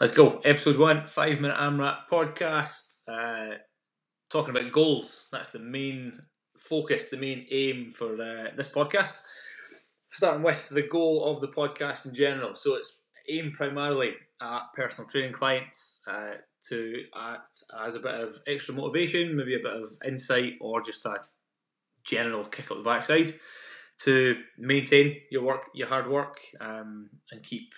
Let's go. Episode one, five minute AMRAP podcast. Uh, talking about goals. That's the main focus, the main aim for uh, this podcast. Starting with the goal of the podcast in general. So it's aimed primarily at personal training clients uh, to act as a bit of extra motivation, maybe a bit of insight, or just a general kick up the backside to maintain your work, your hard work, um, and keep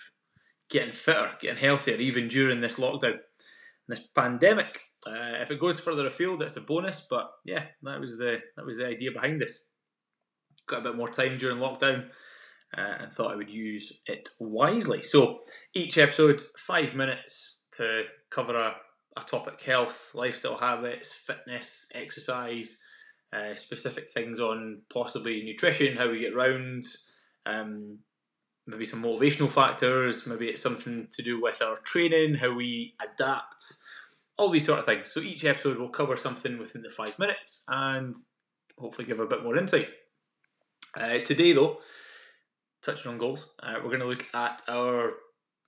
getting fitter, getting healthier, even during this lockdown, this pandemic. Uh, if it goes further afield, that's a bonus. But yeah, that was the that was the idea behind this. Got a bit more time during lockdown, uh, and thought I would use it wisely. So each episode, five minutes to cover a, a topic: health, lifestyle habits, fitness, exercise. Uh, specific things on possibly nutrition, how we get round, um, maybe some motivational factors, maybe it's something to do with our training, how we adapt, all these sort of things. So each episode will cover something within the five minutes and hopefully give a bit more insight. Uh, today, though, touching on goals, uh, we're going to look at our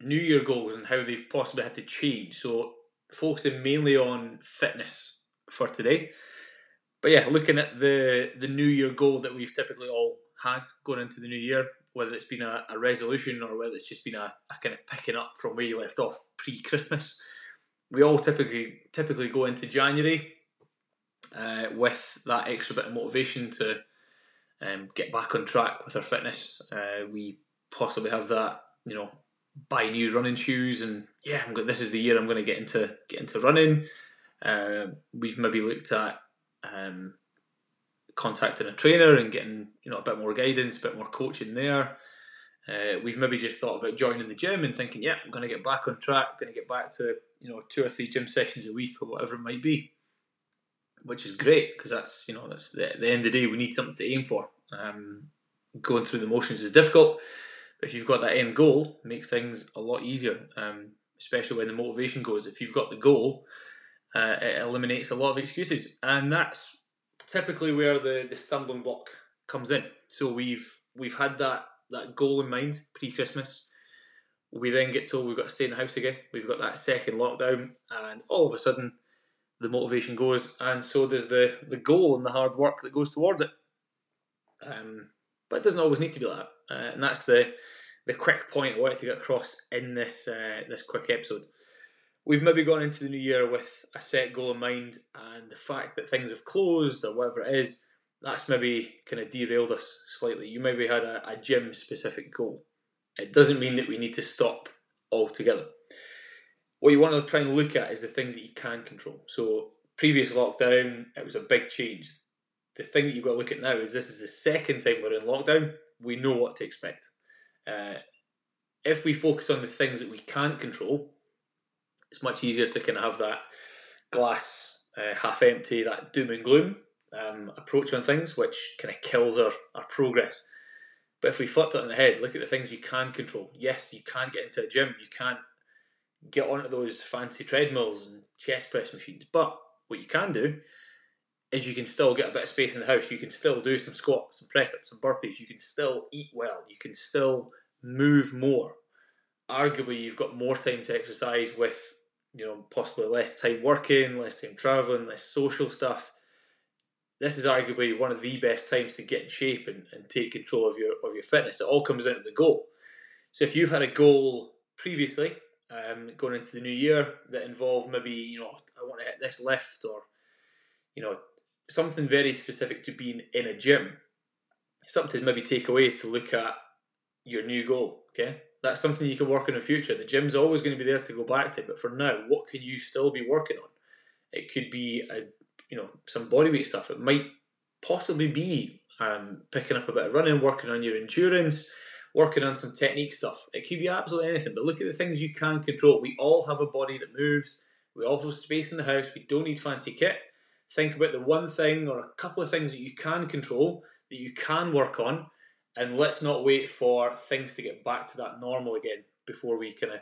New Year goals and how they've possibly had to change. So focusing mainly on fitness for today. But yeah, looking at the the New Year goal that we've typically all had going into the new year, whether it's been a, a resolution or whether it's just been a, a, kind of picking up from where you left off pre-Christmas. We all typically typically go into January uh, with that extra bit of motivation to um, get back on track with our fitness. Uh, we possibly have that, you know, buy new running shoes and yeah, I'm going, this is the year I'm going to get into get into running. Uh, we've maybe looked at um, contacting a trainer and getting you know a bit more guidance, a bit more coaching there. Uh, we've maybe just thought about joining the gym and thinking, yeah, I'm going to get back on track, going to get back to you know two or three gym sessions a week or whatever it might be, which is great because that's you know that's the, the end of the day we need something to aim for. Um, going through the motions is difficult, but if you've got that end goal, it makes things a lot easier. Um, especially when the motivation goes. If you've got the goal, uh, it eliminates a lot of excuses, and that's typically where the, the stumbling block comes in. So we've we've had that that goal in mind pre Christmas. We then get told we've got to stay in the house again. We've got that second lockdown, and all of a sudden, the motivation goes, and so does the the goal and the hard work that goes towards it. Um, but it doesn't always need to be like that, uh, and that's the the quick point I wanted to get across in this uh, this quick episode we've maybe gone into the new year with a set goal in mind, and the fact that things have closed or whatever it is, that's maybe kind of derailed us slightly. You maybe had a, a gym specific goal. It doesn't mean that we need to stop altogether. What you want to try and look at is the things that you can control. So, previous lockdown, it was a big change. The thing that you've got to look at now is this is the second time we're in lockdown. We know what to expect. Uh, if we focus on the things that we can't control, it's much easier to kind of have that glass uh, half empty, that doom and gloom um, approach on things, which kind of kills our, our progress. But if we flip it on the head, look at the things you can control. Yes, you can't get into a gym, you can't get onto those fancy treadmills and chest press machines. But what you can do is you can still get a bit of space in the house. You can still do some squats, some press ups, some burpees. You can still eat well. You can still move more. Arguably, you've got more time to exercise with you know, possibly less time working, less time traveling, less social stuff. This is arguably one of the best times to get in shape and, and take control of your of your fitness. It all comes down to the goal. So if you've had a goal previously, um, going into the new year that involved maybe, you know, I want to hit this lift or, you know, something very specific to being in a gym, something to maybe take away is to look at your new goal. Okay that's something you can work on in the future. The gym's always going to be there to go back to, but for now, what can you still be working on? It could be a you know some bodyweight stuff. It might possibly be um, picking up a bit of running, working on your endurance, working on some technique stuff. It could be absolutely anything. But look at the things you can control. We all have a body that moves. We all have space in the house. We don't need fancy kit. Think about the one thing or a couple of things that you can control that you can work on and let's not wait for things to get back to that normal again before we kind of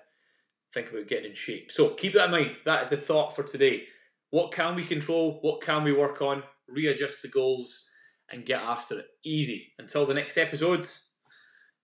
think about getting in shape. So keep that in mind. That is the thought for today. What can we control? What can we work on? Readjust the goals and get after it. Easy. Until the next episode,